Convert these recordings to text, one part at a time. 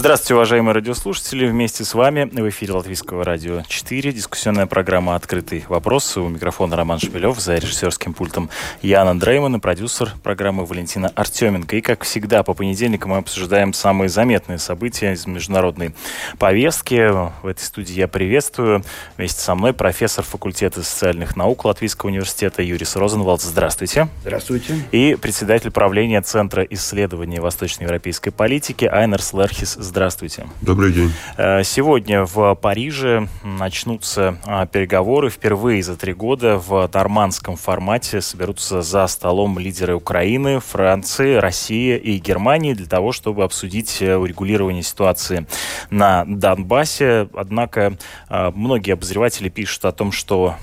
Здравствуйте, уважаемые радиослушатели. Вместе с вами в эфире Латвийского радио 4. Дискуссионная программа «Открытый вопрос». У микрофона Роман Шпилев, за режиссерским пультом Яна Дрейман и продюсер программы Валентина Артеменко. И, как всегда, по понедельникам мы обсуждаем самые заметные события из международной повестки. В этой студии я приветствую вместе со мной профессор факультета социальных наук Латвийского университета Юрис Розенвалд. Здравствуйте. Здравствуйте. И председатель правления Центра исследования восточноевропейской политики Айнерс Лерхис Здравствуйте. Добрый день. Э, сегодня в Париже начнутся а, переговоры. Впервые за три года в нормандском формате соберутся за столом лидеры Украины, Франции, России и Германии для того, чтобы обсудить э, урегулирование ситуации на Донбассе. Однако э, многие обозреватели пишут о том, что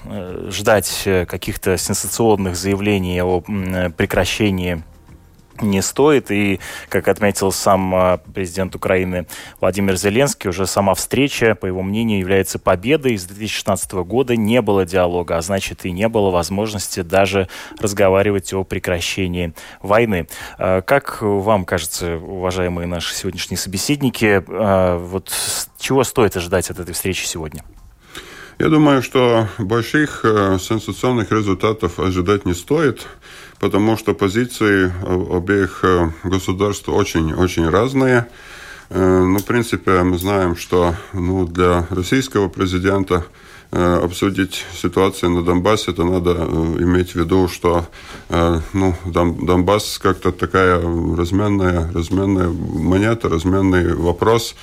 ждать каких-то сенсационных заявлений о прекращении не стоит. И, как отметил сам а, президент Украины Владимир Зеленский, уже сама встреча, по его мнению, является победой. С 2016 года не было диалога, а значит и не было возможности даже разговаривать о прекращении войны. А, как вам кажется, уважаемые наши сегодняшние собеседники, а, вот чего стоит ожидать от этой встречи сегодня? Я думаю, что больших э, сенсационных результатов ожидать не стоит потому что позиции обеих э, государств очень-очень разные. Э, ну, в принципе, мы знаем, что ну, для российского президента э, обсудить ситуацию на Донбассе, это надо иметь в виду, что ну, Донбасс как-то такая разменная, разменная монета, разменный вопрос,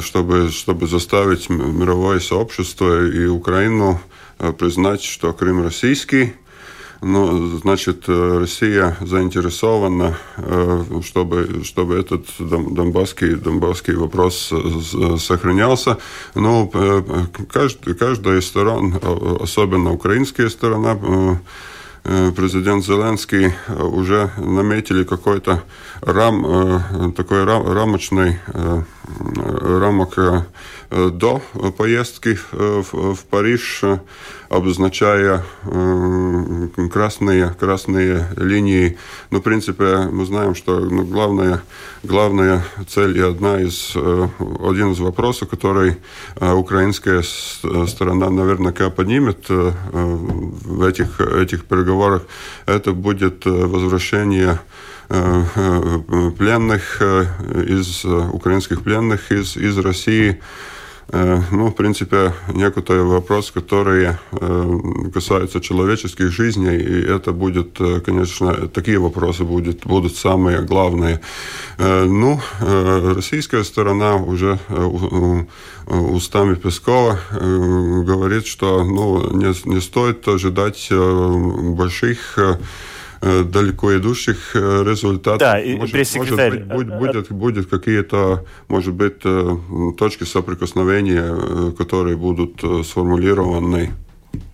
чтобы, чтобы заставить мировое сообщество и Украину признать, что Крым российский – ну, значит, э, Россия заинтересована, э, чтобы, чтобы этот донбасский, донбасский вопрос э, сохранялся. Ну, каждая, каждая из сторон, особенно украинская сторона, президент Зеленский уже наметили какой-то рам, такой рам, рамочный рамок до поездки в, Париж обозначая красные, красные линии. Но, в принципе, мы знаем, что ну, главная, главная цель и одна из, один из вопросов, который украинская сторона наверняка поднимет в этих, этих переговорах, это будет возвращение пленных из украинских пленных из, из России ну, в принципе, некоторые вопросы, которые э, касаются человеческих жизней, и это будет, э, конечно, такие вопросы будут, будут самые главные. Ну, российская сторона уже устами Пескова говорит, что ну, не, не стоит ожидать больших Э, далеко идущих э, результатов. Да, и может, пресс-секретарь... Может быть, будет, будет, будет какие-то, может быть, э, точки соприкосновения, которые будут сформулированы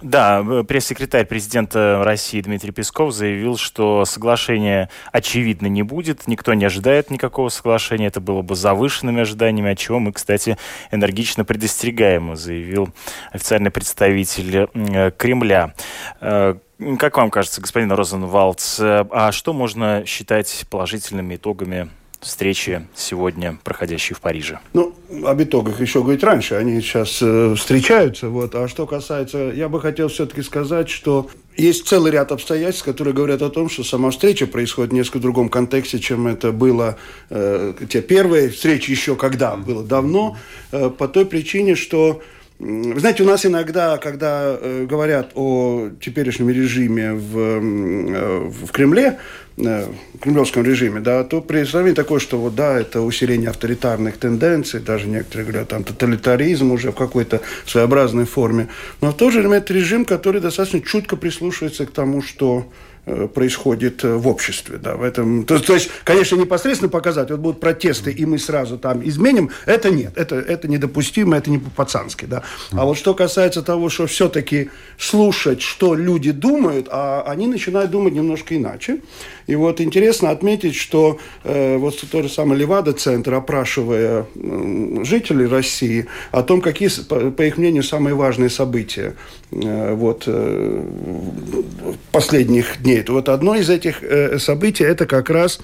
да, пресс-секретарь президента России Дмитрий Песков заявил, что соглашения очевидно не будет, никто не ожидает никакого соглашения, это было бы завышенными ожиданиями, о чем мы, кстати, энергично предостерегаем, заявил официальный представитель Кремля. Как вам кажется, господин Розенвалдс, а что можно считать положительными итогами встречи сегодня, проходящей в Париже? Ну, об итогах еще говорить раньше, они сейчас э, встречаются. Вот. А что касается, я бы хотел все-таки сказать, что есть целый ряд обстоятельств, которые говорят о том, что сама встреча происходит в несколько другом контексте, чем это было э, те первые встречи еще когда было давно, э, по той причине, что вы знаете, у нас иногда, когда э, говорят о теперешнем режиме в, э, в Кремле, э, в кремлевском режиме, да, то представление такое, что вот да, это усиление авторитарных тенденций, даже некоторые говорят, там тоталитаризм уже в какой-то своеобразной форме. Но в то же время это режим, который достаточно чутко прислушивается к тому, что происходит э, в обществе. Да, в этом, то, то есть, конечно, непосредственно показать, вот будут протесты, и мы сразу там изменим, это нет, это, это недопустимо, это не по-пацански. Да. А вот что касается того, что все-таки слушать, что люди думают, а они начинают думать немножко иначе. И вот интересно отметить, что э, вот тот же самый Левада-центр, опрашивая э, жителей России о том, какие, по, по их мнению, самые важные события э, вот, э, последних дней. То вот одно из этих э, событий – это как раз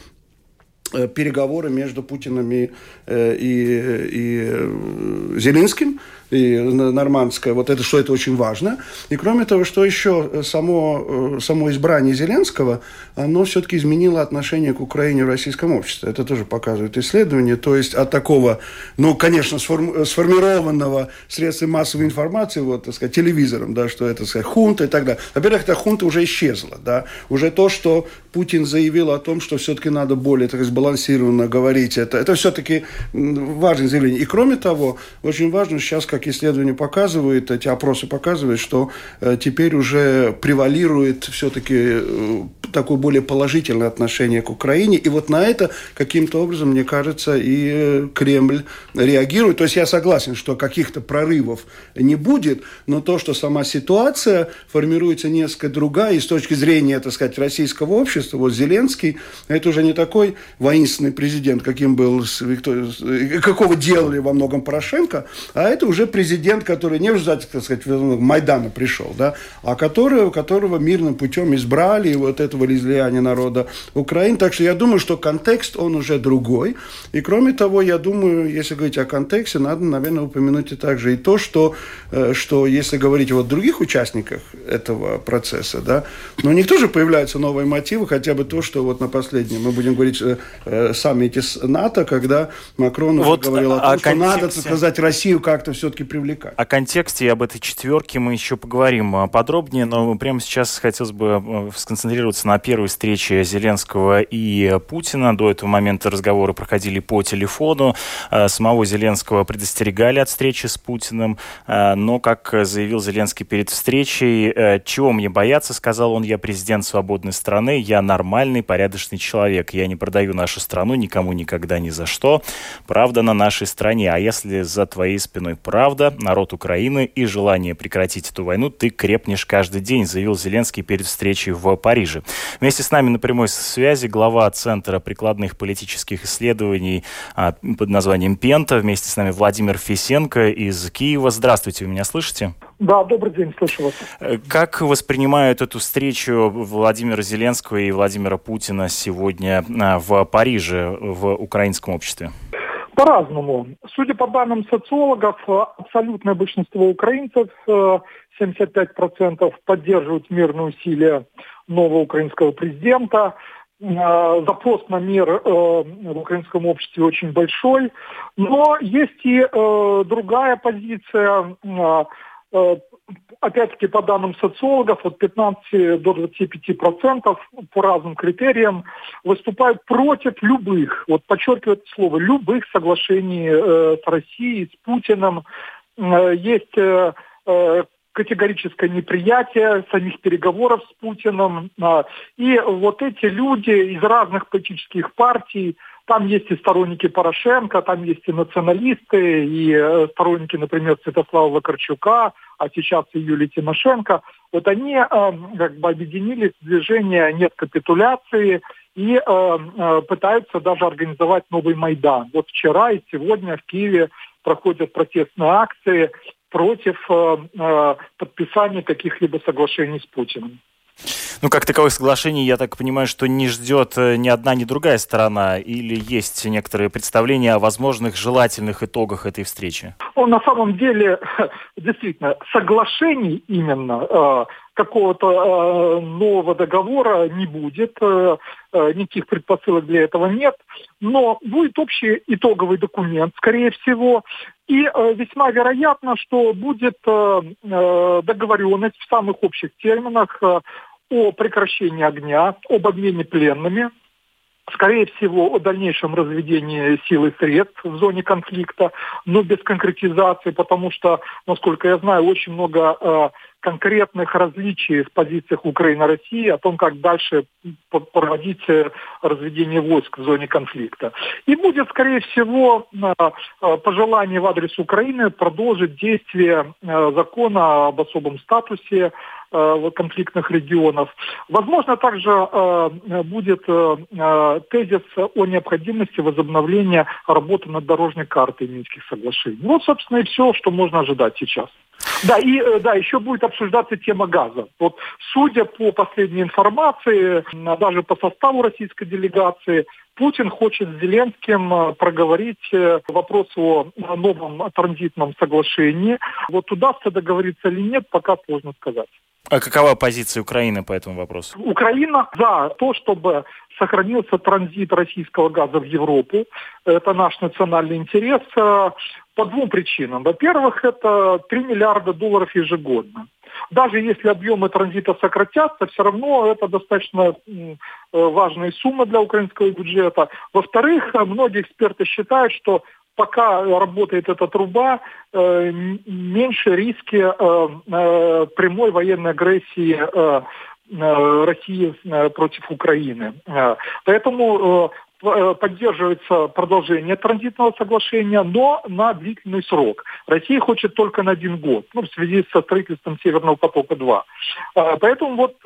э, переговоры между Путиным и, э, и, и Зеленским – и нормандская, вот это, что это очень важно. И кроме того, что еще э, само, э, само избрание Зеленского, оно все-таки изменило отношение к Украине в российском обществе. Это тоже показывает исследование. То есть от такого, ну, конечно, сформ, сформированного средством массовой информации, вот, так сказать, телевизором, да, что это, так сказать, хунта и так далее. Во-первых, эта хунта уже исчезла, да. Уже то, что Путин заявил о том, что все-таки надо более, так сбалансированно говорить, это, это все-таки важное заявление. И кроме того, очень важно сейчас, как как исследования показывают, эти опросы показывают, что э, теперь уже превалирует все-таки э, такое более положительное отношение к Украине. И вот на это каким-то образом, мне кажется, и э, Кремль реагирует. То есть я согласен, что каких-то прорывов не будет, но то, что сама ситуация формируется несколько другая, и с точки зрения, так сказать, российского общества, вот Зеленский, это уже не такой воинственный президент, каким был, какого делали во многом Порошенко, а это уже президент, который не в результате, так сказать, Майдана пришел, да, а который, которого мирным путем избрали, и вот этого излияния народа Украины. Так что я думаю, что контекст, он уже другой. И кроме того, я думаю, если говорить о контексте, надо, наверное, упомянуть и также и то, что, э, что если говорить о других участниках этого процесса, да, но у них тоже появляются новые мотивы, хотя бы то, что вот на последнем, мы будем говорить э, э саммите с НАТО, когда Макрон вот говорил о том, о что контексте... надо сказать Россию как-то все-таки все-таки привлекать. О контексте и об этой четверке мы еще поговорим а, подробнее, но прямо сейчас хотелось бы а, сконцентрироваться на первой встрече Зеленского и Путина. До этого момента разговоры проходили по телефону. А, самого Зеленского предостерегали от встречи с Путиным, но, как заявил Зеленский перед встречей, чего мне бояться, сказал он, я президент свободной страны, я нормальный, порядочный человек, я не продаю нашу страну никому никогда ни за что. Правда на нашей стране, а если за твоей спиной правда, правда, народ Украины и желание прекратить эту войну ты крепнешь каждый день, заявил Зеленский перед встречей в Париже. Вместе с нами на прямой связи глава Центра прикладных политических исследований а, под названием «Пента». Вместе с нами Владимир Фисенко из Киева. Здравствуйте, вы меня слышите? Да, добрый день, слышу вас. Э, как воспринимают эту встречу Владимира Зеленского и Владимира Путина сегодня а, в Париже в украинском обществе? По-разному. Судя по данным социологов, абсолютное большинство украинцев, 75% э, поддерживают мирные усилия нового украинского президента. Э, запрос на мир э, в украинском обществе очень большой. Но есть и другая позиция опять-таки по данным социологов, от 15 до 25 процентов по разным критериям выступают против любых, вот подчеркиваю это слово, любых соглашений э, с Россией, с Путиным. Э, есть э, э категорическое неприятие самих переговоров с Путиным. Э, и вот эти люди из разных политических партий, там есть и сторонники Порошенко, там есть и националисты, и э, сторонники, например, Святослава Вакарчука, а сейчас и Юлии Тимошенко. Вот они э, как бы объединились в движение «Нет капитуляции» и э, э, пытаются даже организовать новый Майдан. Вот вчера и сегодня в Киеве проходят протестные акции против э, э, подписания каких-либо соглашений с Путиным. Ну, как таковых соглашений, я так понимаю, что не ждет э, ни одна, ни другая сторона, или есть некоторые представления о возможных желательных итогах этой встречи? Ну, на самом деле, действительно, соглашений именно э, какого-то э, нового договора не будет, никаких предпосылок для этого нет, но будет общий итоговый документ, скорее всего, и весьма вероятно, что будет договоренность в самых общих терминах о прекращении огня, об обмене пленными. скорее всего, о дальнейшем разведении сил и средств в зоне конфликта, но без конкретизации, потому что, насколько я знаю, очень много э, конкретных различий в позициях Украины и России о том, как дальше проводить э, разведение войск в зоне конфликта. И будет, скорее всего, э, э, пожелание в адрес Украины продолжить действие закона об особом статусе конфликтных регионов. Возможно, также будет тезис о необходимости возобновления работы над дорожной картой Минских соглашений. Вот, собственно, и все, что можно ожидать сейчас. Да, и э, да, еще будет обсуждаться тема газа. Вот судя по последней информации, даже по составу российской делегации, Путин хочет с Зеленским э, проговорить э, вопрос о новом транзитном соглашении. Вот удастся договориться или нет, пока сложно сказать. А какова позиция Украины по этому вопросу? Украина за то, чтобы сохранился транзит российского газа в Европу. Это наш национальный интерес э, по двум причинам. Во-первых, это 3 миллиарда долларов ежегодно. Даже если объемы транзита сократятся, все равно это достаточно э, важная сумма для украинского бюджета. Во-вторых, многие эксперты считают, что пока работает эта труба, э, меньше риски прямой военной агрессии Э, России э, против Украины. Э, поэтому поддерживается продолжение транзитного соглашения, но на длительный срок. Россия хочет только на один год, ну, в связи со строительством Северного потока-2. Поэтому вот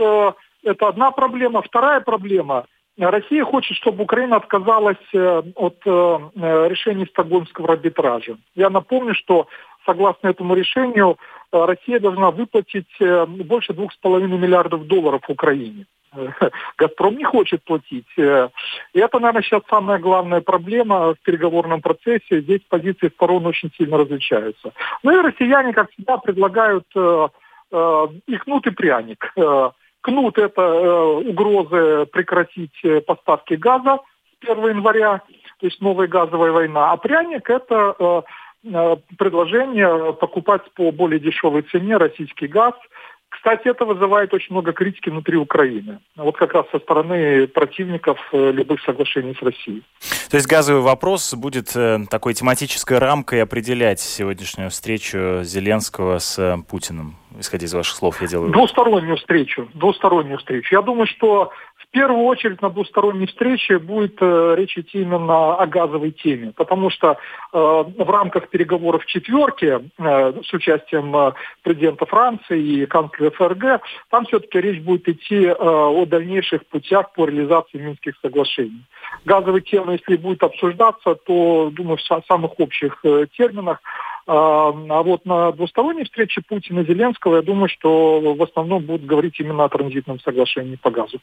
это одна проблема. Вторая проблема Россия хочет, чтобы Украина отказалась от решений Стокгольмского арбитража. Я напомню, что согласно этому решению Э, Россия должна выплатить э, больше двух с половиной миллиардов долларов Украине. «Газпром» не хочет платить. Э, и это, наверное, сейчас самая главная проблема в переговорном процессе. Здесь позиции сторон очень сильно различаются. Ну и россияне, как всегда, предлагают и кнут, и пряник. Кнут – это угрозы прекратить поставки газа с 1 января, то есть новая газовая война. А пряник – это Э, предложение покупать по более дешевой цене российский газ. Кстати, это вызывает очень много критики внутри Украины. Вот как раз со стороны противников э, любых соглашений с Россией. То есть газовый вопрос будет э, такой тематической рамкой определять сегодняшнюю встречу Зеленского с Путиным, исходя из ваших слов, я делаю. Двустороннюю встречу. Двустороннюю встречу. Я думаю, что первую очередь на двусторонней встрече будет э, речь идти именно о газовой теме, потому что э, в рамках переговоров четверки э, с участием э, президента Франции и канцлера ФРГ, там все-таки речь будет идти э, о дальнейших путях по реализации Минских соглашений. Газовая тема, если будет обсуждаться, то, думаю, в самых общих э, терминах, а, а вот на двусторонней встрече Путина и Зеленского, я думаю, что в основном будут говорить именно о транзитном соглашении по газу.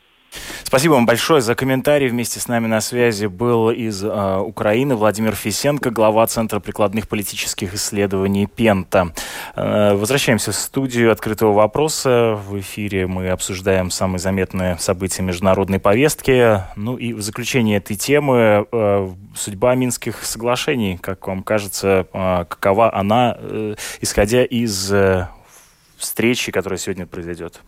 Спасибо вам большое за комментарий. Вместе с нами на связи был из э, Украины Владимир Фисенко, глава Центра прикладных политических исследований Пента. Э, возвращаемся в студию открытого вопроса. В эфире мы обсуждаем самые заметные события международной повестки. Ну и в заключение этой темы э, судьба Минских соглашений. Как вам кажется, э, какова она, э, исходя из э, встречи, которая сегодня произойдет?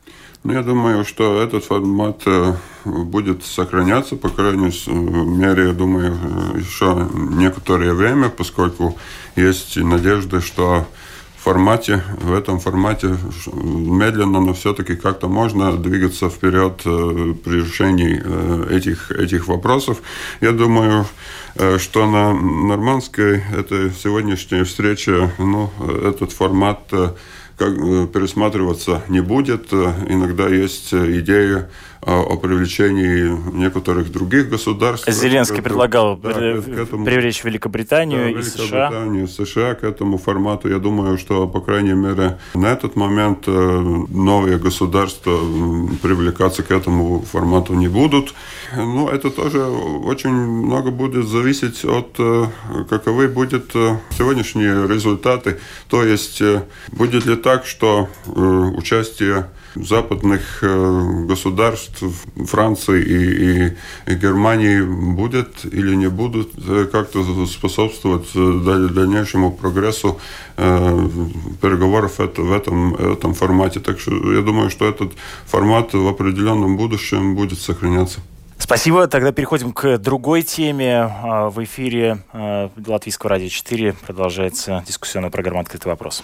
Ну, я думаю, что этот формат э, будет сохраняться, по крайней мере, я думаю, еще некоторое время, поскольку есть надежда, что в формате, в этом формате медленно, но все-таки как-то можно двигаться вперед при решении этих, этих вопросов. Я думаю, что на нормандской этой сегодняшней встрече ну, этот формат как, э, пересматриваться не будет. Э, иногда есть э, идея о привлечении некоторых других государств. Зеленский предлагал да, этому, привлечь Великобританию да, и США. Великобританию, США к этому формату. Я думаю, что, по крайней мере, на этот момент новые государства привлекаться к этому формату не будут. Ну, это тоже очень много будет зависеть от, каковы будут сегодняшние результаты. То есть, будет ли так, что участие западных э, государств, Франции и, и, и Германии будет или не будут э, как-то способствовать э, дальнейшему прогрессу переговоров в этом, этом формате. Так что я думаю, что этот формат в определенном будущем будет сохраняться. Спасибо. Тогда переходим к другой теме. В эфире Латвийского радио 4 продолжается дискуссионная программа «Открытый вопрос».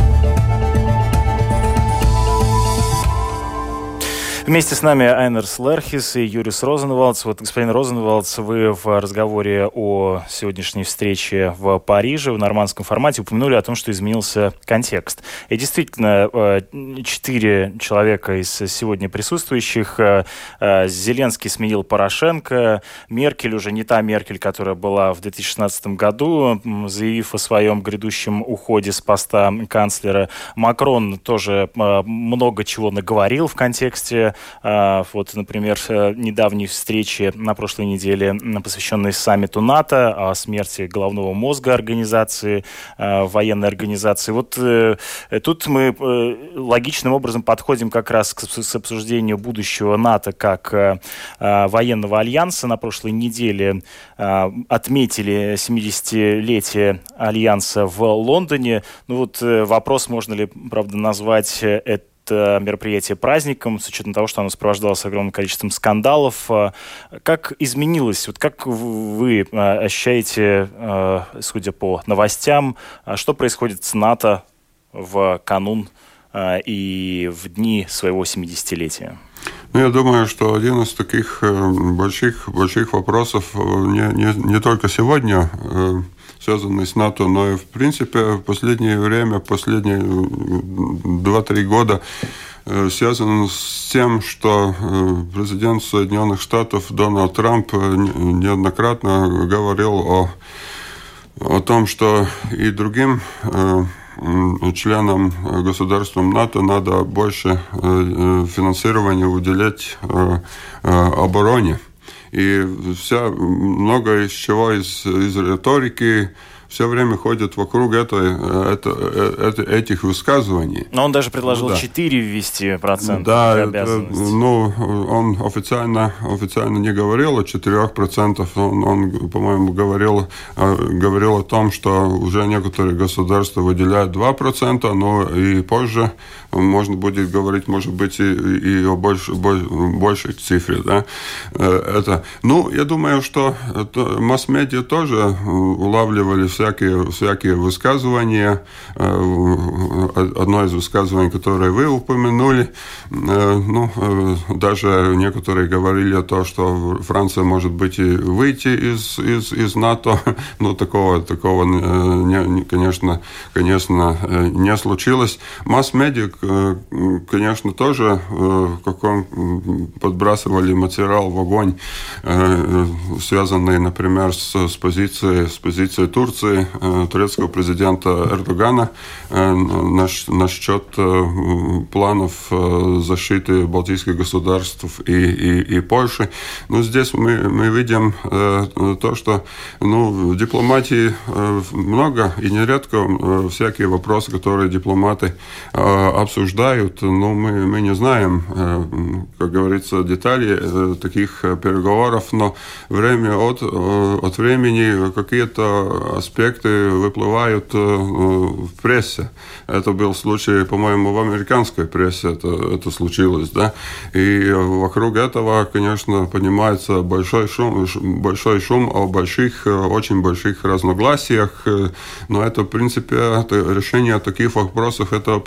Вместе с нами Айнерс Лерхис и Юрис Розенвалдс. Вот, господин Розенвалдс, вы в разговоре о сегодняшней встрече в Париже в нормандском формате упомянули о том, что изменился контекст. И действительно, э, четыре человека из сегодня присутствующих. Э, э, Зеленский сменил Порошенко. Меркель уже не та Меркель, которая была в 2016 году, заявив о своем грядущем уходе с поста канцлера. Макрон тоже много чего наговорил в контексте а, вот, например, э, недавней встречи на прошлой неделе, посвященной саммиту НАТО, о смерти головного мозга организации, э, военной организации. Вот э, тут мы логичным образом подходим как раз к обсуждению будущего НАТО как военного альянса. На прошлой неделе отметили 70-летие альянса в Лондоне. Ну вот вопрос, можно ли, правда, назвать это это мероприятие праздником, с учетом того, что оно сопровождалось огромным количеством скандалов. А, как изменилось, вот как вы а, ощущаете, а, судя по новостям, что происходит с НАТО в канун и в дни своего 70-летия? Ну, я думаю, что один из таких э, больших, больших вопросов э, не, не, не только сегодня э, связанный с НАТО, но и в принципе в последнее время, последние 2-3 года э, связан с тем, что э, президент Соединенных Штатов Дональд Трамп э, неоднократно говорил о, о том, что и другим членам государствам НАТО надо больше финансирования уделять обороне. И вся, много из чего из, из риторики все время ходят вокруг этой, это, это, этих высказываний. Но он даже предложил да. 4 ввести процентов да, ну, он официально, официально не говорил о 4 процентах, он, он по-моему, говорил, э, говорил о том, что уже некоторые государства выделяют 2 процента, но и позже можно будет говорить, может быть, и, и о больш, больш, большей цифре. Да? Э, это, ну, я думаю, что масс-медиа тоже улавливали всякие, всякие высказывания. Э, одно из высказываний, которое вы упомянули, э, ну, даже некоторые говорили о том, что Франция может быть и выйти из, из, из НАТО, но такого, такого не, конечно, конечно, не случилось. Масс-медиа Э, конечно, тоже э, как он подбрасывали материал в огонь, э, связанный, например, с, с, позицией, с позицией Турции, турецкого президента Эрдогана насчет планов защиты балтийских государств и, и, и Польши. Но здесь мы, мы видим то, что ну, в дипломатии много и нередко всякие вопросы, которые дипломаты обсуждают, обсуждают, но мы, мы не знаем, э, как говорится, детали э, таких переговоров, но время от, э, от времени какие-то аспекты выплывают в прессе. Это был случай, по-моему, в американской прессе это, это случилось, да, и вокруг этого, конечно, поднимается большой шум, большой шум о больших, очень больших разногласиях, но это, в принципе, решение таких вопросов, это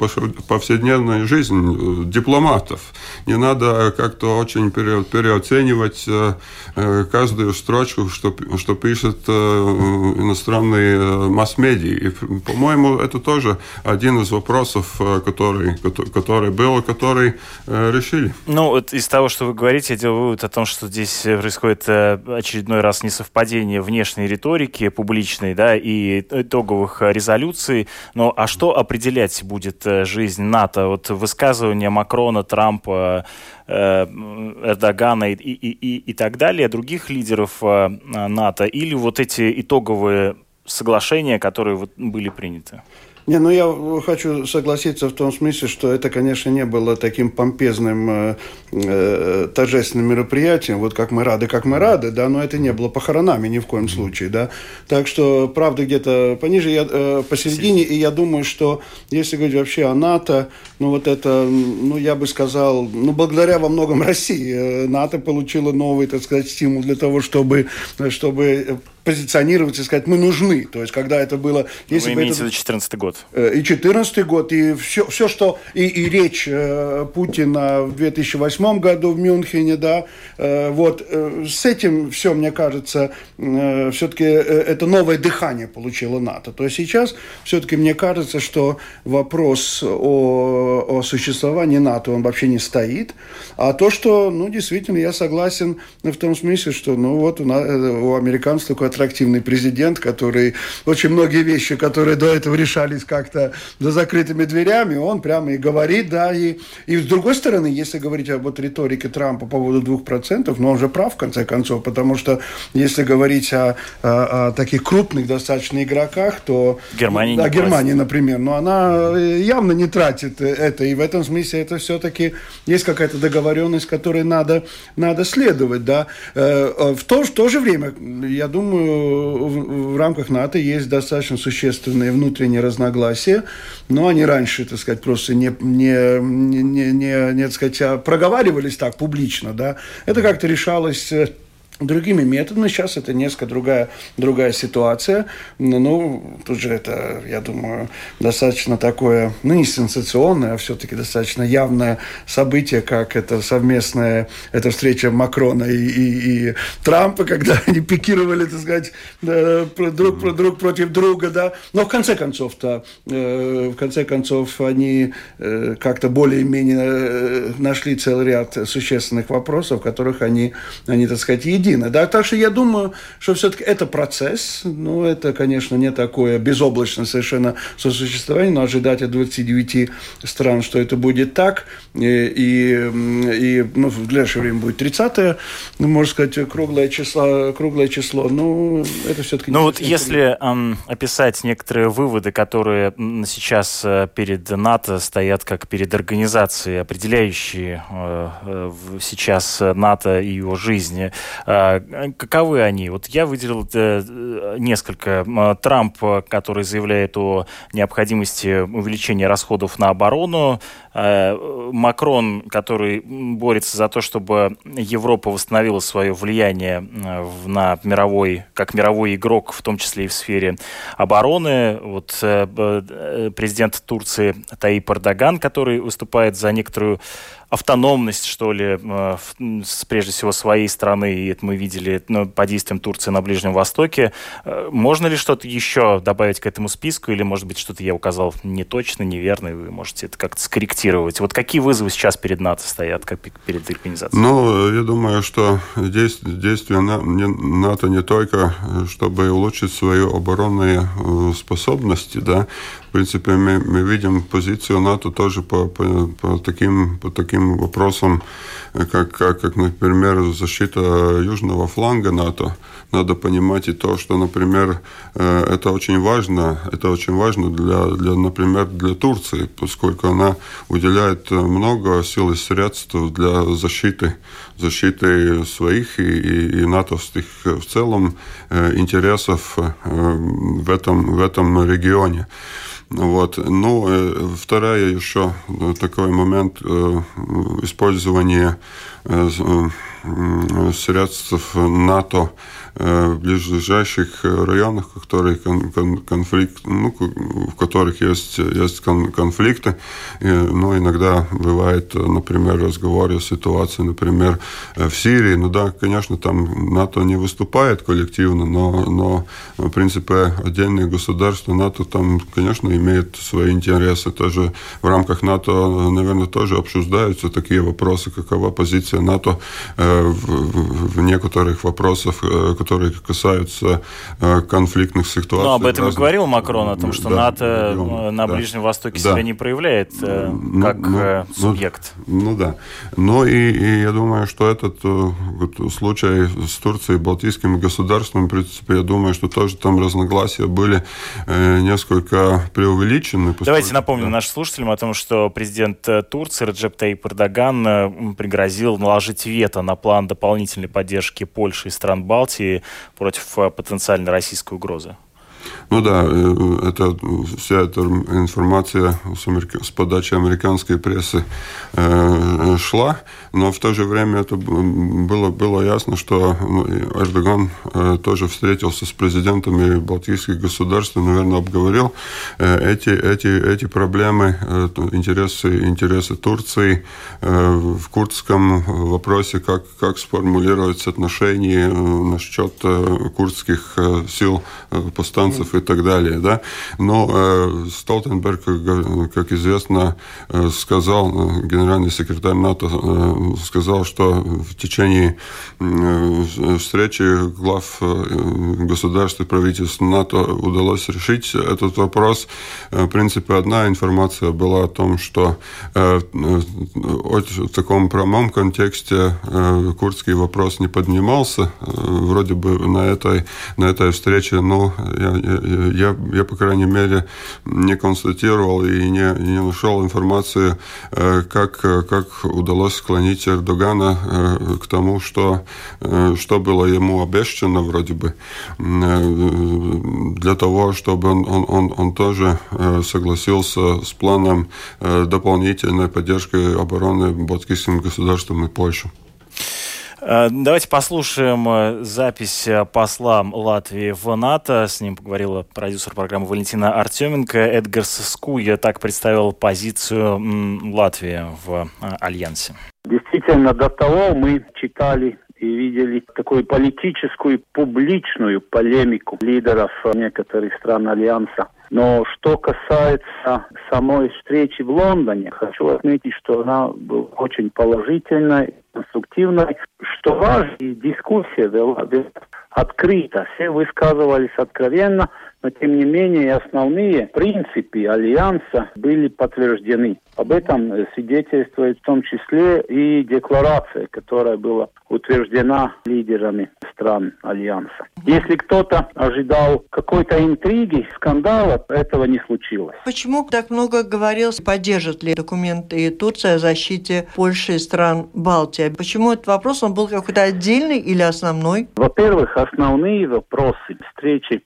повседневная жизнь э, дипломатов. Не надо как-то очень переоценивать э, э, каждую строчку, что, что пишет иностранные масс-медиа. И, по-моему, это тоже один из вопросов, который, который был, который решили. Ну, вот из того, что вы говорите, я делаю вывод о том, что здесь происходит очередной раз несовпадение внешней риторики публичной, да, и итоговых резолюций. Но а что определять будет жизнь НАТО? Вот высказывания Макрона, Трампа, э, Эрдогана и, и, и, и так далее, других лидеров э, НАТО, или вот эти итоговые соглашения, которые вот были приняты? Не, ну я хочу согласиться в том смысле, что это, конечно, не было таким помпезным э, э, торжественным мероприятием, вот как мы рады, как мы рады, да, но это не было похоронами ни в коем случае, да. Так что, правда, где-то пониже, я, э, посередине, и я думаю, что если говорить вообще о НАТО, ну вот это, ну я бы сказал, ну благодаря во многом России, э, НАТО получила новый, так сказать, стимул для того, чтобы, чтобы позиционировать и сказать, мы нужны. То есть, когда это было... Если Вы имеете в виду 2014 год? Э, и 2014 год, и все, все что... И, и речь э, Путина в 2008 году в Мюнхене, да, э, вот э, с этим все, мне кажется, э, все-таки э, это новое дыхание получило НАТО. То есть сейчас все-таки мне кажется, что вопрос о, о существовании НАТО, он вообще не стоит. А то, что, ну, действительно, я согласен в том смысле, что, ну, вот у, нас, э, у американцев такой аттрактивный президент, который очень многие вещи, которые до этого решались как-то за закрытыми дверями, он прямо и говорит, да, и, и с другой стороны, если говорить об вот риторике Трампа по поводу двух процентов, но он же прав в конце концов, потому что если говорить о, о, о таких крупных достаточно игроках, то... Германия да, Германия, например, но она э, явно не тратит это, и в этом смысле это все-таки есть какая-то договоренность, которой надо, надо следовать, да. Э, э, в то, в то же время, я думаю, в, в рамках НАТО есть достаточно существенные внутренние разногласия, но они раньше, так сказать, просто не, не, не, не, не, так сказать, а проговаривались так публично, да. Это как-то решалось э, другими методами. Сейчас это несколько другая, другая ситуация. Ну, тут же это, я думаю, достаточно такое, ну, не сенсационное, а все-таки достаточно явное событие, как это совместная эта встреча Макрона и, и, и Трампа, когда они пикировали, так сказать, друг, про друг против друга, да. Но в конце концов-то, э, в конце концов, они э, как-то более-менее э, нашли целый ряд существенных вопросов, в которых они, они так сказать, едины. Да? Так что я думаю, что все-таки это процесс. Ну, это, конечно, не такое безоблачное совершенно сосуществование, но ожидать от 29 стран, что это будет так. И, и, и ну, в ближайшее время будет 30 ну, можно сказать, круглое число. Круглое число. Ну, это все-таки... Ну, вот если эм, описать некоторые выводы, которые сейчас э, перед НАТО стоят как перед организацией, определяющие э, э, сейчас НАТО и его жизни, э, каковы они? Вот я выделил э, несколько. Трамп, который заявляет о необходимости увеличения расходов на оборону. А, Макрон, который борется за то, чтобы Европа восстановила свое влияние на мировой, как мировой игрок, в том числе и в сфере обороны. Вот э, э, президент Турции Таип Эрдоган, который выступает за некоторую автономность, что ли, э, прежде всего своей страны, и это мы видели ну, по действиям Турции на Ближнем Востоке. Э, можно ли что-то еще добавить к этому списку, или, может быть, что-то я указал не точно, неверно, и вы можете это как-то скорректировать? Вот какие вызовы сейчас перед НАТО стоят, как перед организацией? Ну, я думаю, что действия НАТО не только, чтобы улучшить свои оборонные э, способности, да, принципе, мы, мы видим позицию НАТО тоже по, по, по, таким, по таким вопросам, как, как, как, например, защита южного фланга НАТО. Надо понимать и то, что, например, это очень важно, это очень важно для, для, например, для Турции, поскольку она уделяет много сил и средств для защиты, защиты своих и, и, и натовских в целом интересов в этом, в этом регионе. Вот. Ну, э, вторая еще э, такой момент э, использования средств НАТО в ближайших районах, которые конфликт, ну, в которых есть, есть конфликты. И, ну, иногда бывает, например, разговоры о ситуации, например, в Сирии. Ну да, конечно, там НАТО не выступает коллективно, но, но в принципе, отдельные государства НАТО там, конечно, имеют свои интересы. Тоже в рамках НАТО, наверное, тоже обсуждаются такие вопросы, какова позиция НАТО в некоторых вопросах, которые касаются конфликтных ситуаций. Ну, об этом разных... и говорил Макрон, о том, что да, НАТО говорил, на да, Ближнем Востоке да. себя не проявляет ну, как ну, субъект. Ну, ну да. Но и, и я думаю, что этот вот, случай с Турцией, Балтийским государством, в принципе, я думаю, что тоже там разногласия были э, несколько преувеличены. Поскольку... Давайте напомним да. нашим слушателям о том, что президент э, Турции Реджеп Таип Эрдоган э, пригрозил наложить вето на план дополнительной поддержки Польши и стран Балтии против э, потенциальной российской угрозы. Ну да, э, это, вся эта информация с, подачи американской прессы э, шла, но в то же время это было, было ясно, что ну, Эрдоган э, тоже встретился с президентами балтийских государств и, наверное, обговорил э, эти, эти, эти проблемы, интересы, интересы Турции в курдском вопросе, как, как сформулировать соотношение э, насчет курдских сил повстанцев и так далее. Да? Но э, Столтенберг, как известно, э, сказал, э, генеральный секретарь НАТО э, сказал, что в течение э, встречи глав э, государств и правительств НАТО удалось решить этот вопрос. Э, в принципе, одна информация была о том, что э, э в таком прямом контексте э, курдский вопрос не поднимался. Э, вроде бы на этой, на этой встрече, но я, я, я, по крайней мере, не констатировал и не, не нашел информации, э, как, как удалось склонить Эрдогана э, к тому, что, э, что было ему обещано вроде бы, для того, чтобы он, он, он, он тоже согласился с планом дополнительной поддержки обороны Балтийским государством и Польшей. Э, давайте послушаем э, запись э, посла Латвии в НАТО. С ним поговорила продюсер программы Валентина Артеменко. Эдгар Скуя так представил позицию Латвии в Альянсе. Действительно, до того мы читали и видели такую политическую, публичную полемику лидеров некоторых стран Альянса. Но что касается самой встречи в Лондоне, хочу отметить, что она была очень положительной, конструктивной. Что важно, дискуссия была открыто, все высказывались откровенно – но тем не менее основные принципы Альянса были подтверждены. Об этом свидетельствует в том числе и декларация, которая была утверждена лидерами стран Альянса. Если кто-то ожидал какой-то интриги, скандала, этого не случилось. Почему так много говорилось, поддержит ли документы Турция о защите Польши и стран Балтии? Почему этот вопрос, он был какой-то отдельный или основной? Во-первых, основные вопросы встречи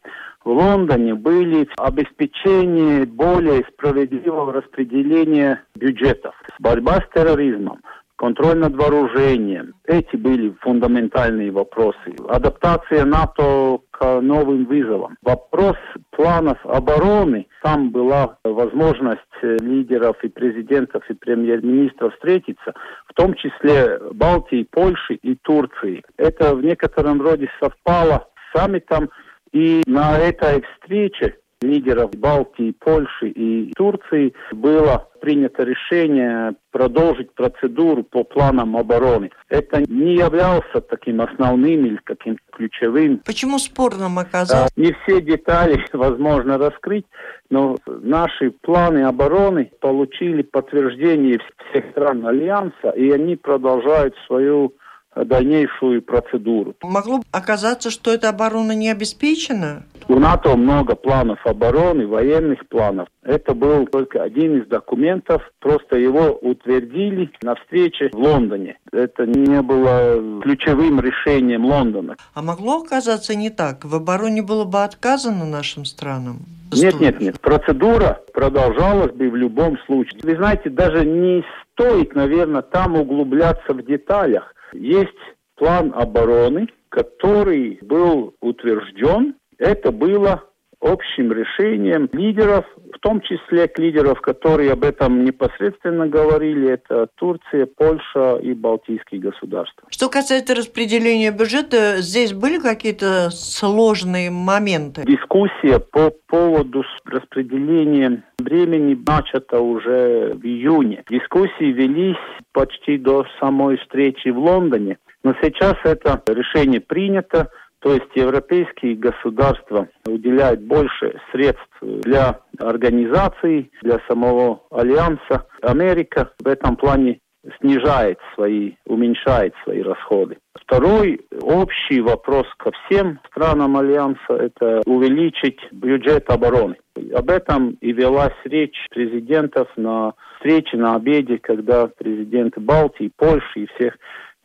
в Лондоне были обеспечение более справедливого распределения бюджетов, борьба с терроризмом, контроль над вооружением. Эти были фундаментальные вопросы. Адаптация НАТО к новым вызовам. Вопрос планов обороны. Там была возможность лидеров и президентов и премьер-министров встретиться, в том числе Балтии, Польши и Турции. Это в некотором роде совпало с саммитом и на этой встрече лидеров Балтии, Польши и Турции было принято решение продолжить процедуру по планам обороны. Это не являлся таким основным или каким-то ключевым. Почему спорным оказалось? Не все детали возможно раскрыть, но наши планы обороны получили подтверждение всех стран Альянса, и они продолжают свою дальнейшую процедуру. Могло оказаться, что эта оборона не обеспечена? У НАТО много планов обороны, военных планов. Это был только один из документов, просто его утвердили на встрече в Лондоне. Это не было ключевым решением Лондона. А могло оказаться не так? В обороне было бы отказано нашим странам? Нет, нет, нет. Процедура продолжалась бы в любом случае. Вы знаете, даже не стоит, наверное, там углубляться в деталях. Есть план обороны, который был утвержден. Это было общим решением лидеров, в том числе лидеров, которые об этом непосредственно говорили, это Турция, Польша и Балтийские государства. Что касается распределения бюджета, здесь были какие-то сложные моменты? Дискуссия по поводу распределения времени начата уже в июне. Дискуссии велись почти до самой встречи в Лондоне. Но сейчас это решение принято, то есть европейские государства уделяют больше средств для организаций, для самого альянса. Америка в этом плане снижает свои, уменьшает свои расходы. Второй общий вопрос ко всем странам Альянса – это увеличить бюджет обороны. Об этом и велась речь президентов на встрече, на обеде, когда президенты Балтии, Польши и всех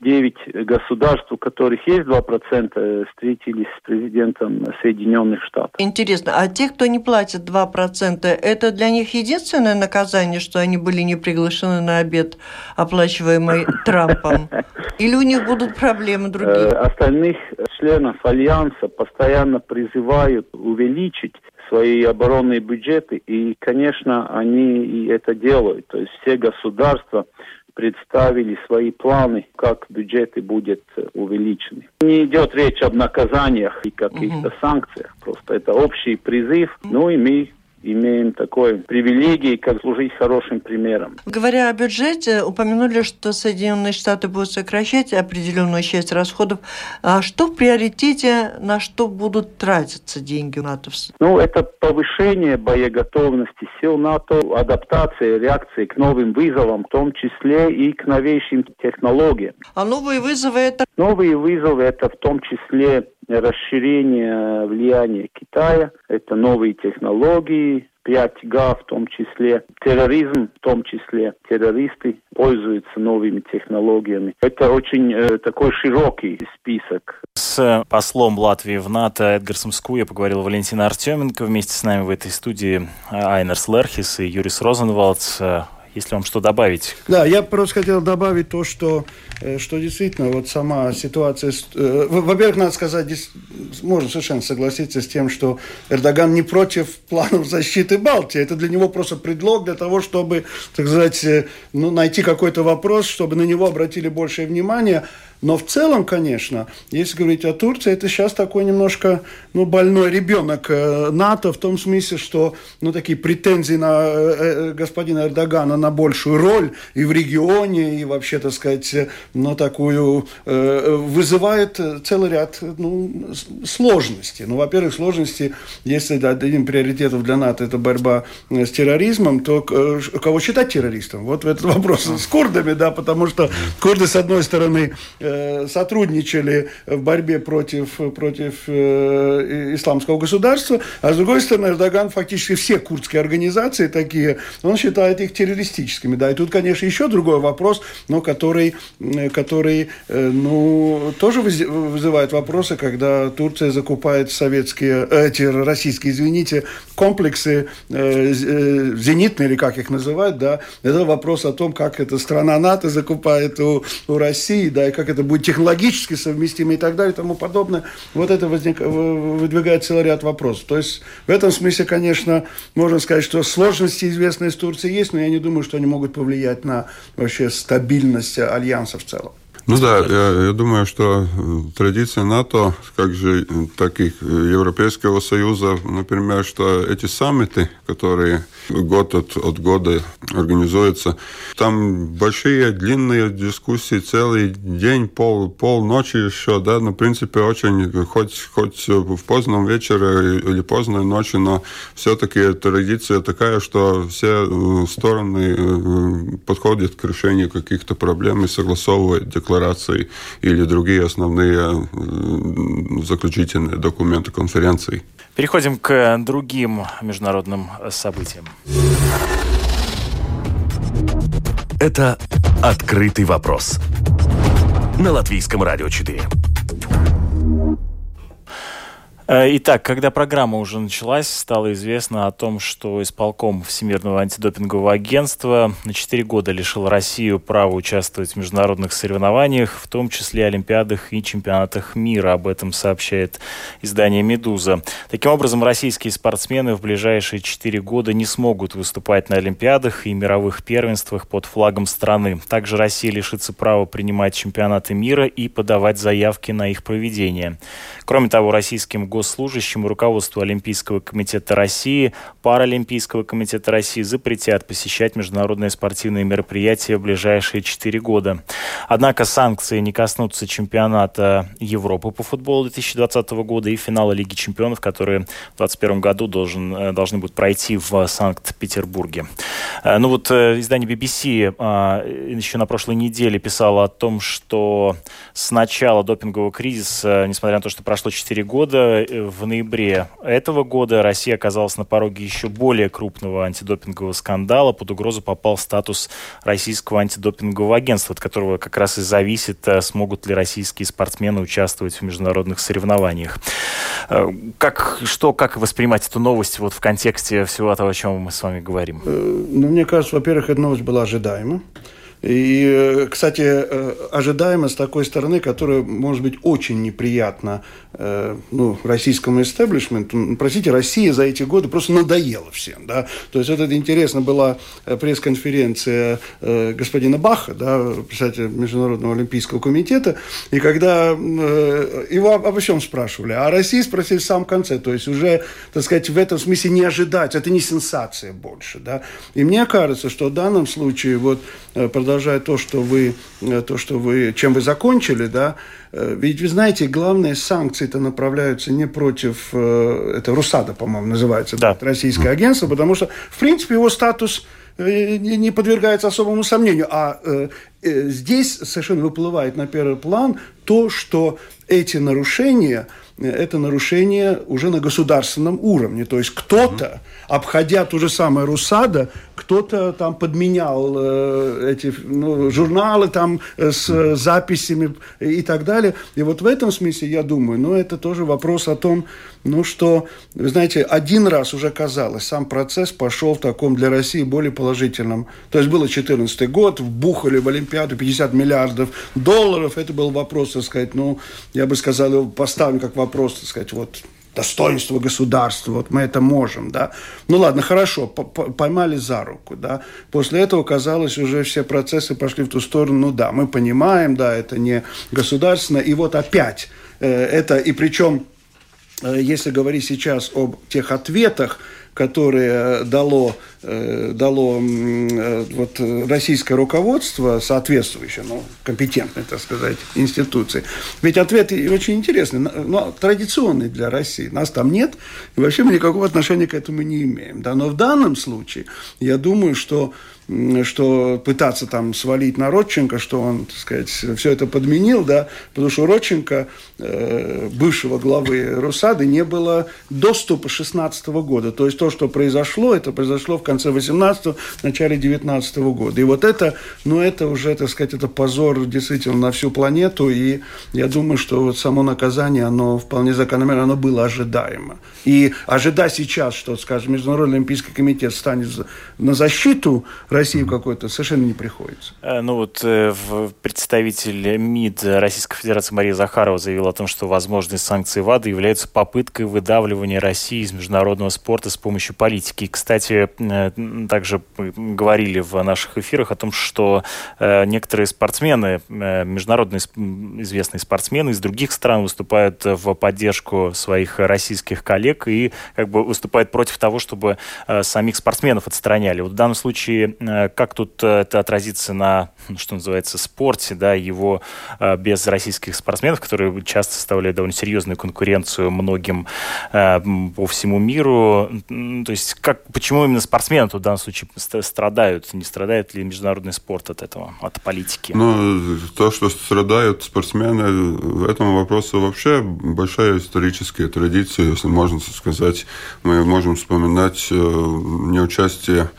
девять государств, у которых есть 2%, встретились с президентом Соединенных Штатов. Интересно, а те, кто не платит 2%, это для них единственное наказание, что они были не приглашены на обед, оплачиваемый Трампом? Или у них будут проблемы другие? Э, остальных членов Альянса постоянно призывают увеличить свои оборонные бюджеты, и, конечно, они и это делают. То есть все государства представили свои планы, как бюджеты будут э, увеличены. Не идет речь об наказаниях и каких-то угу. санкциях, просто это общий призыв. Ну и мы имеем такой привилегии, как служить хорошим примером. Говоря о бюджете, упомянули, что Соединенные Штаты будут сокращать определенную часть расходов. А что в приоритете, на что будут тратиться деньги НАТО? Ну, это повышение боеготовности сил НАТО, адаптация, реакции к новым вызовам, в том числе и к новейшим технологиям. А новые вызовы это? Новые вызовы это в том числе расширение влияния Китая, это новые технологии, 5G в том числе, терроризм в том числе, террористы пользуются новыми технологиями. Это очень э, такой широкий список. С послом Латвии в НАТО Эдгарсом Ску я поговорил Валентина Артеменко. Вместе с нами в этой студии Айнерс Лерхис и Юрис Розенвалдс. Если вам что добавить? Да, я просто хотел добавить то, что, э, что действительно вот сама ситуация... Э, во-первых, надо сказать, можно совершенно согласиться с тем, что Эрдоган не против планов защиты Балтии. Это для него просто предлог для того, чтобы, так сказать, э, ну, найти какой-то вопрос, чтобы на него обратили большее внимание. Но в целом, конечно, если говорить о Турции, это сейчас такой немножко ну, больной ребенок э, НАТО в том смысле, что ну, такие претензии на э, э, господина Эрдогана на большую роль и в регионе, и вообще, так сказать, ну, такую вызывает целый ряд ну, сложностей. Ну, во-первых, сложности, если одним приоритетов для НАТО это борьба с терроризмом, то кого считать террористом? Вот этот вопрос с курдами, да, потому что курды, с одной стороны, сотрудничали в борьбе против, против э, исламского государства, а с другой стороны, Эрдоган фактически все курдские организации такие, он считает их террористическими. Да, и тут, конечно, еще другой вопрос, но который, который ну, тоже вызывает вопросы, когда Турция закупает советские, эти российские, извините, комплексы э, зенитные, или как их называют, да, это вопрос о том, как эта страна НАТО закупает у, у России, да, и как это это будет технологически совместимо и так далее и тому подобное, вот это возник, выдвигает целый ряд вопросов. То есть в этом смысле, конечно, можно сказать, что сложности известные с Турцией есть, но я не думаю, что они могут повлиять на вообще стабильность альянса в целом. Ну да, я, я думаю, что традиция НАТО, как же так и Европейского Союза, например, что эти саммиты, которые год от, от года организуются, там большие длинные дискуссии целый день, пол, пол ночи еще, да, ну, в принципе, очень, хоть, хоть в поздном вечере или поздной ночи, но все-таки традиция такая, что все э, стороны э, подходят к решению каких-то проблем и согласовывают декларации декларации или другие основные э, заключительные документы конференции. Переходим к другим международным событиям. Это «Открытый вопрос» на Латвийском радио 4. Э, итак, когда программа уже началась, стало известно о том, что исполком Всемирного антидопингового агентства на 4 года лишил Россию права участвовать в международных соревнованиях, в том числе Олимпиадах и чемпионатах мира. Об этом сообщает издание «Медуза». Таким образом, российские спортсмены в ближайшие 4 года не смогут выступать на Олимпиадах и мировых первенствах под флагом страны. Также Россия лишится права принимать чемпионаты мира и подавать заявки на их проведение. Кроме того, российским госслужащим и руководству Олимпийского комитета России, Паралимпийского комитета России запретят посещать международные спортивные мероприятия в ближайшие четыре года. Однако санкции не коснутся чемпионата Европы по футболу 2020 года и финала Лиги чемпионов, которые в 2021 году должен, э, должны будут пройти в Санкт-Петербурге. Э, ну вот э, издание BBC еще на прошлой неделе писало о том, что с начала допингового кризиса, несмотря на то, что прошло 4 года, в ноябре этого года Россия оказалась на пороге еще более крупного антидопингового скандала. Под угрозу попал статус российского антидопингового агентства, от которого как раз и зависит, смогут ли российские спортсмены участвовать в международных соревнованиях. Как, что, как воспринимать эту новость вот в контексте всего того, о чем мы с вами говорим? Ну, мне кажется, во-первых, эта новость была ожидаема. И, э, кстати, э, ожидаемо с такой стороны, которая может быть очень неприятна э, ну, российскому истеблишменту. Простите, Россия за эти годы просто надоела всем. Да? То есть это интересно была пресс-конференция господина Баха, да, председателя Международного олимпийского комитета, и когда его обо всем спрашивали, а России спросили в самом конце, то есть уже, так сказать, в этом смысле не ожидать, это не сенсация больше. Да? И мне кажется, что в данном случае вот продолжение продолжая то, что вы, э, то, что вы, чем вы закончили, да, э, ведь вы знаете, главные санкции-то направляются не против, э, это Русада, по-моему, называется, да. российское агентство, потому что, в принципе, его статус не подвергается особому сомнению. А здесь совершенно выплывает на первый план то, что эти нарушения – это нарушение уже на государственном уровне. То есть кто-то, обходя ту же самое РУСАДА, кто-то там подменял э, эти ну, журналы там э, с записями и так далее. И вот в этом смысле я думаю, ну это тоже вопрос о том, ну что, вы знаете, один раз уже казалось, сам процесс пошел в таком для России более положительном. То есть было 2014 год, вбухали в Олимпиаду 50 миллиардов долларов. Это был вопрос, так сказать, ну, я бы сказал, его поставим как вопрос, так сказать, вот достоинство государства, вот мы это можем, да. Ну ладно, хорошо, поймали за руку, да. После этого, казалось, уже все процессы пошли в ту сторону, ну да, мы понимаем, да, это не государственно, и вот опять э, это, и причем, э, если говорить сейчас об тех ответах, которые дало, э, дало э, вот, российское руководство, соответствующее, ну, компетентной, так сказать, институции. Ведь ответ очень интересный, но традиционный для России. Нас там нет, и вообще мы никакого отношения к этому не имеем. Да? Но в данном случае, я думаю, что что пытаться там свалить на Родченко, что он, так сказать, все это подменил, да, потому что Родченко, э, бывшего главы Русады, не было доступа 16 года. То есть то, что произошло, это произошло в конце 18 начале 19 года. И вот это, ну, это уже, так сказать, это позор действительно на всю планету, и я думаю, что вот само наказание, оно вполне закономерно, оно было ожидаемо. И ожидать сейчас, что, скажем, Международный Олимпийский комитет станет на защиту России какой-то совершенно не приходится. Э, ну вот э, представитель МИД Российской Федерации Мария Захарова заявила о том, что возможность санкций ВАДА является попыткой выдавливания России из международного спорта с помощью политики. кстати, э, также говорили в наших эфирах о том, что некоторые спортсмены, международные известные спортсмены из других стран выступают в поддержку своих российских коллег и как бы выступают против того, чтобы самих спортсменов отстраняли. Вот в данном случае как тут э, это отразится на, ну, что называется, спорте, да, его э, без российских спортсменов, которые часто составляют довольно серьезную конкуренцию многим по всему миру. То есть как, почему именно спортсмены в данном случае страдают? Не страдает ли международный спорт от этого, от политики? Ну, то, что страдают спортсмены, в этом вопросе вообще большая историческая традиция, если можно сказать. Мы можем вспоминать неучастие не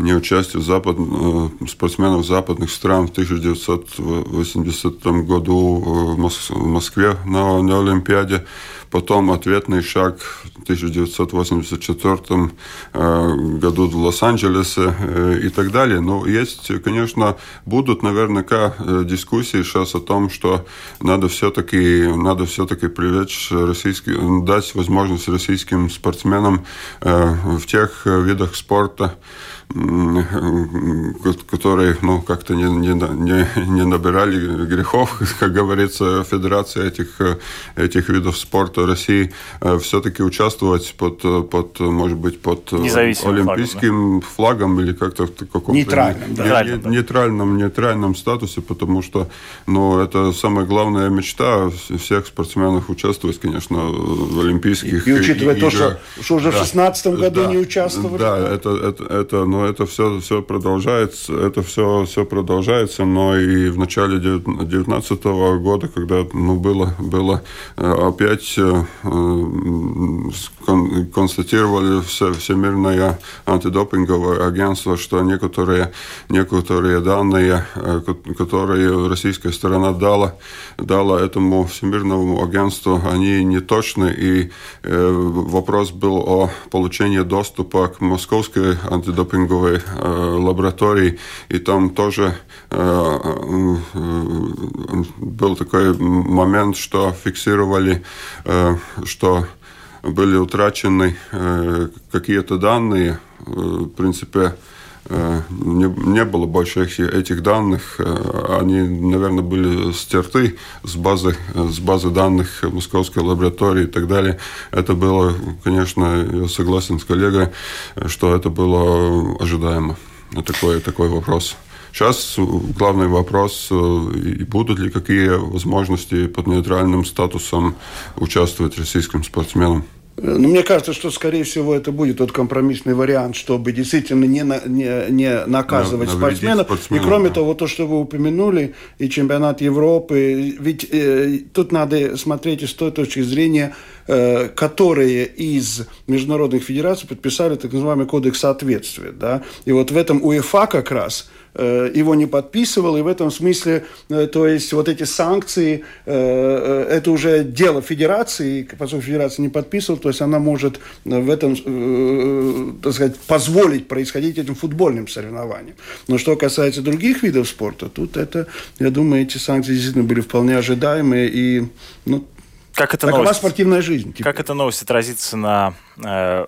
участие запад, э, спортсменов западных стран в 1980 году э, в Москве на, на Олимпиаде. Потом ответный шаг в 1984 э, году в Лос-Анджелесе и так далее. Но есть, конечно, будут наверняка дискуссии сейчас о том, что надо все-таки надо все-таки привлечь российский, дать возможность российским спортсменам в тех видах спорта, которые ну, как-то не, не, не, не набирали грехов, как говорится, Федерация этих, этих видов спорта России, все-таки участвовать под, под, может быть, под олимпийским флагом, да? флагом или как-то в каком-то нейтральном, да. нейтральном, да. нейтральном, нейтральном статусе, потому что ну, это самая главная мечта всех спортсменов участвовать, конечно, в олимпийских И, и учитывая играх. то, что, что уже да. в 2016 году да. не участвовали. Да, это, это, это, это все, все продолжается, это все, все продолжается, но и в начале 2019 года, когда ну, было, было э, опять э, констатировали все, Всемирное антидопинговое агентство, что некоторые, некоторые данные, э, которые российская сторона дала, дала этому Всемирному агентству, они не точны, и вопрос был о получении доступа к московской антидопинговой э, лаборатории, и там тоже э, был такой момент, что фиксировали, э, что были утрачены какие-то данные, в принципе, не, не было больше этих данных. Они, наверное, были стерты с базы, с базы данных Московской лаборатории и так далее. Это было, конечно, я согласен с коллегой, что это было ожидаемо. Такой, такой вопрос. Сейчас главный вопрос, и будут ли какие возможности под нейтральным статусом участвовать российским спортсменам. Ну, мне кажется, что, скорее всего, это будет тот компромиссный вариант, чтобы действительно не, на, не, не наказывать спортсменов. спортсменов. И, кроме да. того, то, что вы упомянули, и чемпионат Европы, ведь э, тут надо смотреть с той точки зрения, э, которые из международных федераций подписали так называемый кодекс соответствия. Да? И вот в этом УЕФА как раз Э, его не подписывал, и в этом смысле, э, то есть вот эти санкции, э, это уже дело федерации, поскольку федерация не подписывала, то есть она может в этом, так сказать, позволить происходить этим футбольным соревнованиям. Но что касается других видов спорта, тут это, я думаю, эти санкции действительно были вполне ожидаемые, и, ну, как это такова новость, спортивная жизнь. Теперь. Как эта новость отразится на, э,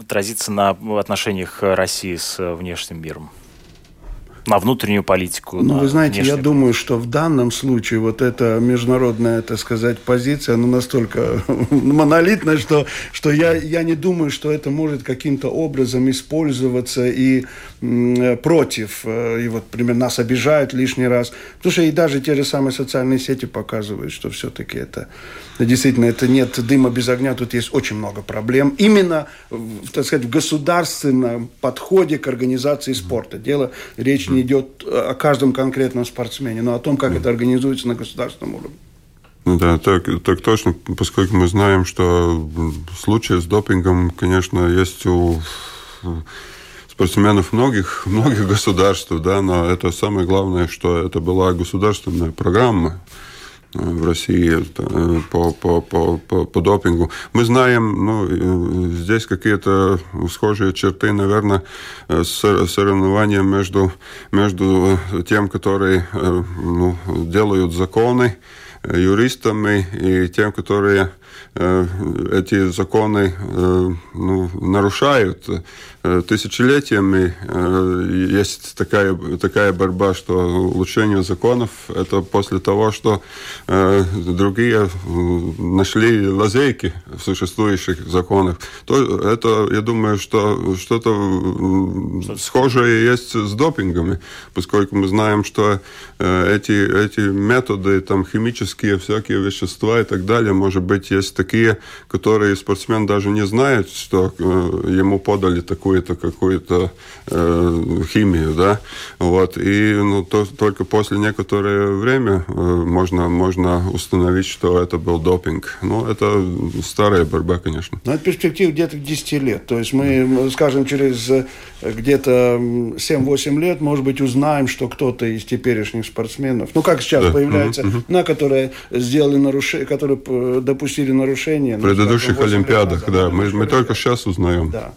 отразится на отношениях России с внешним миром? На внутреннюю политику. Ну, вы знаете, я думаю, что в данном случае вот эта международная, так сказать, позиция, она настолько монолитная, что, что я, я не думаю, что это может каким-то образом использоваться и против. Э, и вот, например, нас обижают лишний раз. Потому что и даже те же самые социальные сети показывают, что все-таки это действительно это нет дыма без огня. Тут есть очень много проблем. Именно, так сказать, в государственном подходе к организации спорта. Дело, речь не идет о каждом конкретном спортсмене, но о том, как это организуется на государственном уровне. Ну да, так, так точно, поскольку мы знаем, что случаи с допингом, конечно, есть у спортсменов многих, многих государств, да, но это самое главное, что это была государственная программа э, в России э, по, по, по, по, по допингу. Мы знаем, ну, э, здесь какие-то схожие черты, наверное, с соревнованием между, между тем, которые ну, делают законы, юристами и тем, которые эти законы ну, нарушают. Э, тысячелетиями э, есть такая, такая борьба, что улучшение законов – это после того, что э, другие нашли лазейки в существующих законах. То это, я думаю, что что-то схожее есть с допингами, поскольку мы знаем, что эти, эти методы, там, химические всякие вещества и так далее, может быть, есть такие, которые спортсмен даже не знает, что ему подали такую какую-то какую-то э, химию, да, вот, и ну, то, только после некоторое время э, можно, можно установить, что это был допинг. Ну, это старая борьба, конечно. Но это перспектива где-то 10 лет, то есть мы, скажем, через э, где-то 7-8 лет, может быть, узнаем, что кто-то из теперешних спортсменов, ну, как сейчас да. появляется, угу, на которые сделали нарушение, которые допустили нарушение. В предыдущих Олимпиадах, да, мы, мы только сейчас узнаем. Да.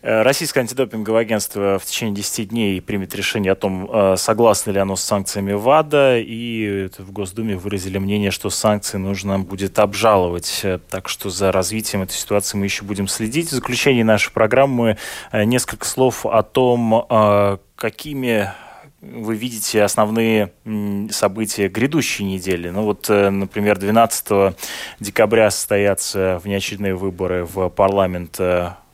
Э, Российское антидопинговое агентство в течение 10 дней примет решение о том, э, согласно ли оно с санкциями ВАДА, и в Госдуме выразили мнение, что санкции нужно будет обжаловать. Э, так что за развитием этой ситуации мы еще будем следить. В заключении нашей программы несколько слов о том, какими вы видите основные события грядущей недели? Ну вот, например, 12 декабря состоятся внеочередные выборы в парламент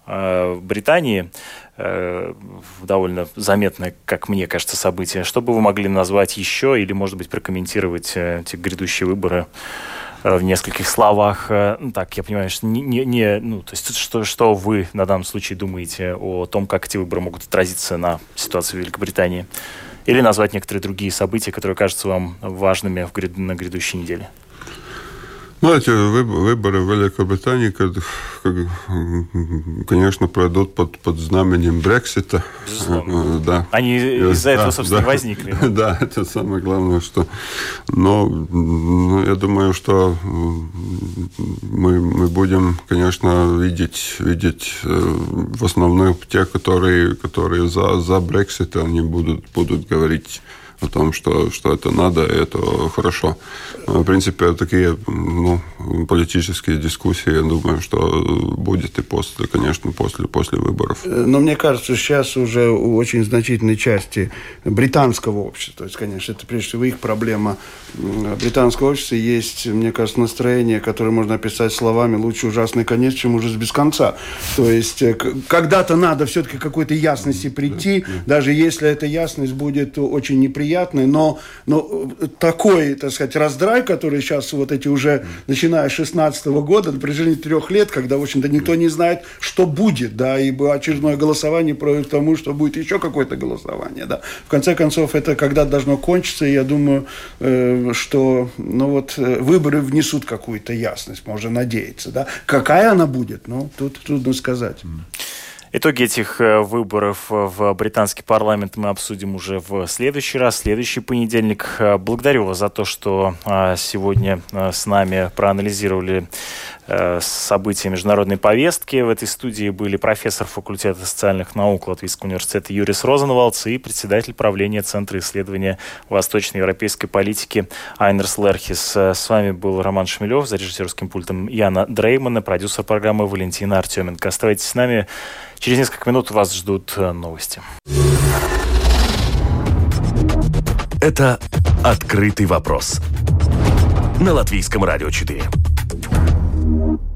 Э, в Британии, э, довольно заметное, как мне кажется, событие. Что бы вы могли назвать еще или, может быть, прокомментировать э, эти грядущие выборы в нескольких словах? Ну, так, я понимаю, что не, не, не ну, то есть что, что вы на данном случае думаете о том, как эти выборы могут отразиться на ситуации в Великобритании? Или назвать некоторые другие события, которые кажутся вам важными в, на грядущей неделе? Эти выборы в Великобритании, конечно, пройдут под, под знаменем Брексита. Безусловно. Да. Они из-за этого, собственно, да, возникли. Да, это самое главное, что... Но ну, я думаю, что мы, мы будем, конечно, видеть, видеть э, в основном те, которые, которые за, за Брексит, они будут, будут говорить о том, что, что это надо, и это хорошо. В принципе, такие ну, политические дискуссии, я думаю, что будет и после, конечно, после, после выборов. Но мне кажется, сейчас уже у очень значительной части британского общества, то есть, конечно, это прежде всего их проблема, британского общества есть, мне кажется, настроение, которое можно описать словами «лучше ужасный конец, чем ужас без конца». То есть, э, когда-то надо все-таки какой-то ясности прийти, даже если эта ясность будет очень неприятной, неприятный, но, но такой, так сказать, раздрай, который сейчас вот эти уже, начиная с 16 года, на протяжении трех лет, когда, в общем-то, никто не знает, что будет, да, ибо очередное голосование приводит к тому, что будет еще какое-то голосование, да. В конце концов, это когда должно кончиться, и я думаю, э, что, ну вот, э, выборы внесут какую-то ясность, можно надеяться, да. Какая она будет, ну, тут трудно сказать. Итоги этих э, выборов в британский парламент мы обсудим уже в следующий раз, следующий понедельник. Э, благодарю вас за то, что э, сегодня с нами проанализировали события международной повестки. В этой студии были профессор факультета социальных наук Латвийского университета Юрис Розенвалдс и председатель правления Центра исследования восточноевропейской политики Айнерс Лерхис. С вами был Роман Шмелев, за режиссерским пультом Яна Дреймана, продюсер программы Валентина Артеменко. Оставайтесь с нами. Через несколько минут вас ждут э, новости. Это «Открытый вопрос» на Латвийском радио 4. you